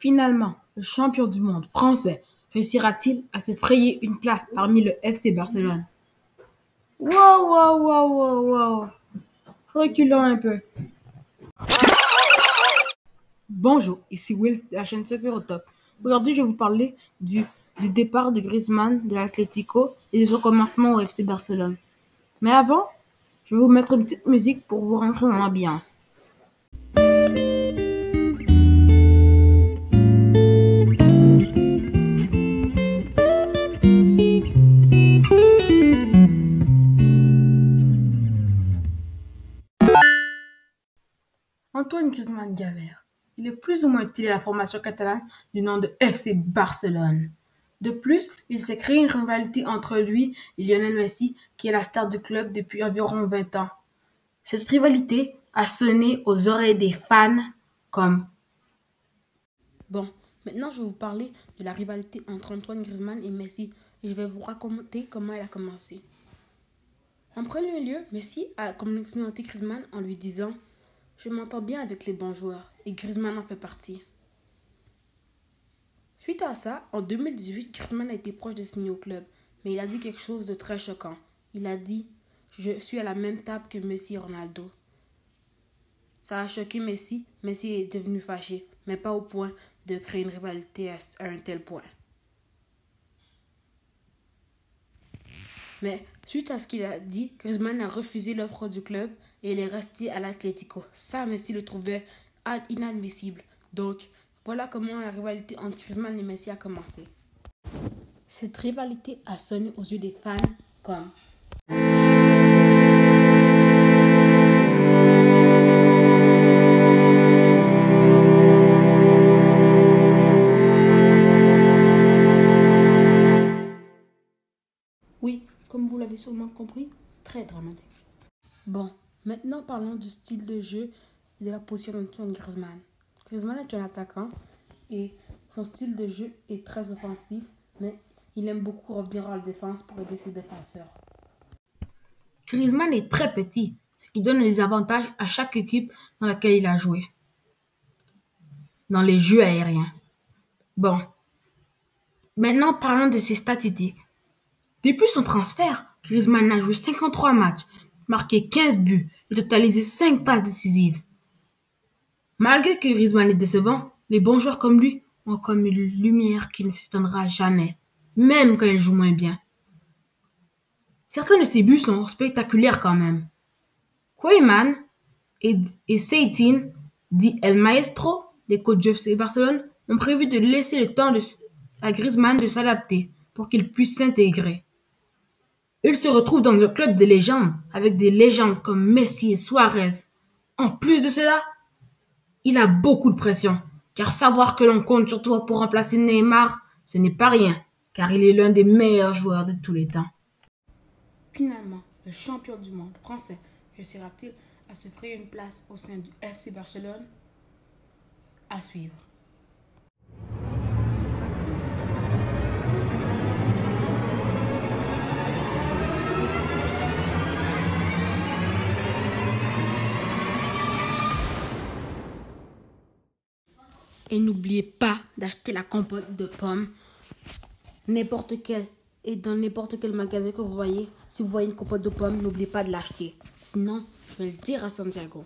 Finalement, le champion du monde français réussira-t-il à se frayer une place parmi le FC Barcelone? Wow, wow, wow, wow, wow. Reculons un peu. Bonjour, ici Will de la chaîne Soccer au Top. Aujourd'hui, je vais vous parler du, du départ de Griezmann de l'Atlético et de son commencement au FC Barcelone. Mais avant, je vais vous mettre une petite musique pour vous rentrer dans l'ambiance. Antoine Griezmann galère. Il est plus ou moins utile à la formation catalane du nom de FC Barcelone. De plus, il s'est créé une rivalité entre lui et Lionel Messi, qui est la star du club depuis environ 20 ans. Cette rivalité a sonné aux oreilles des fans comme Bon, maintenant je vais vous parler de la rivalité entre Antoine Griezmann et Messi et je vais vous raconter comment elle a commencé. En premier lieu, Messi a complimenté Griezmann en lui disant Je m'entends bien avec les bons joueurs et Griezmann en fait partie. Suite à ça, en 2018, Griezmann a été proche de signer au club, mais il a dit quelque chose de très choquant. Il a dit Je suis à la même table que Messi et Ronaldo. Ça a choqué Messi, Messi est devenu fâché, mais pas au point de créer une rivalité à un tel point. Mais suite à ce qu'il a dit, Griezmann a refusé l'offre du club et il est resté à l'Atlético. Ça, Messi le trouvait inadmissible. Donc, voilà comment la rivalité entre Griezmann et Messi a commencé. Cette rivalité a sonné aux yeux des fans comme Oui, comme vous l'avez sûrement compris, très dramatique. Bon, maintenant parlons du style de jeu et de la position d'Antoine Griezmann. Griezmann est un attaquant et son style de jeu est très offensif, mais il aime beaucoup revenir à la défense pour aider ses défenseurs. Griezmann est très petit, ce qui donne des avantages à chaque équipe dans laquelle il a joué. Dans les jeux aériens. Bon. Maintenant, parlons de ses statistiques. Depuis son transfert, Griezmann a joué 53 matchs, marqué 15 buts et totalisé 5 passes décisives. Malgré que Griezmann est décevant, les bons joueurs comme lui ont comme une lumière qui ne s'éteindra jamais, même quand ils jouent moins bien. Certains de ses buts sont spectaculaires quand même. Koeman et, et Seitin, dit El Maestro, les coachs de FC Barcelone, ont prévu de laisser le temps à Griezmann de s'adapter pour qu'il puisse s'intégrer. Il se retrouve dans un club de légendes, avec des légendes comme Messi et Suarez. En plus de cela, il a beaucoup de pression, car savoir que l'on compte sur toi pour remplacer Neymar, ce n'est pas rien, car il est l'un des meilleurs joueurs de tous les temps. Finalement, le champion du monde français réussira-t-il à se une place au sein du FC Barcelone? À suivre. Et n'oubliez pas d'acheter la compote de pommes, n'importe quelle, et dans n'importe quel magasin que vous voyez. Si vous voyez une compote de pommes, n'oubliez pas de l'acheter. Sinon, je vais le dire à Santiago.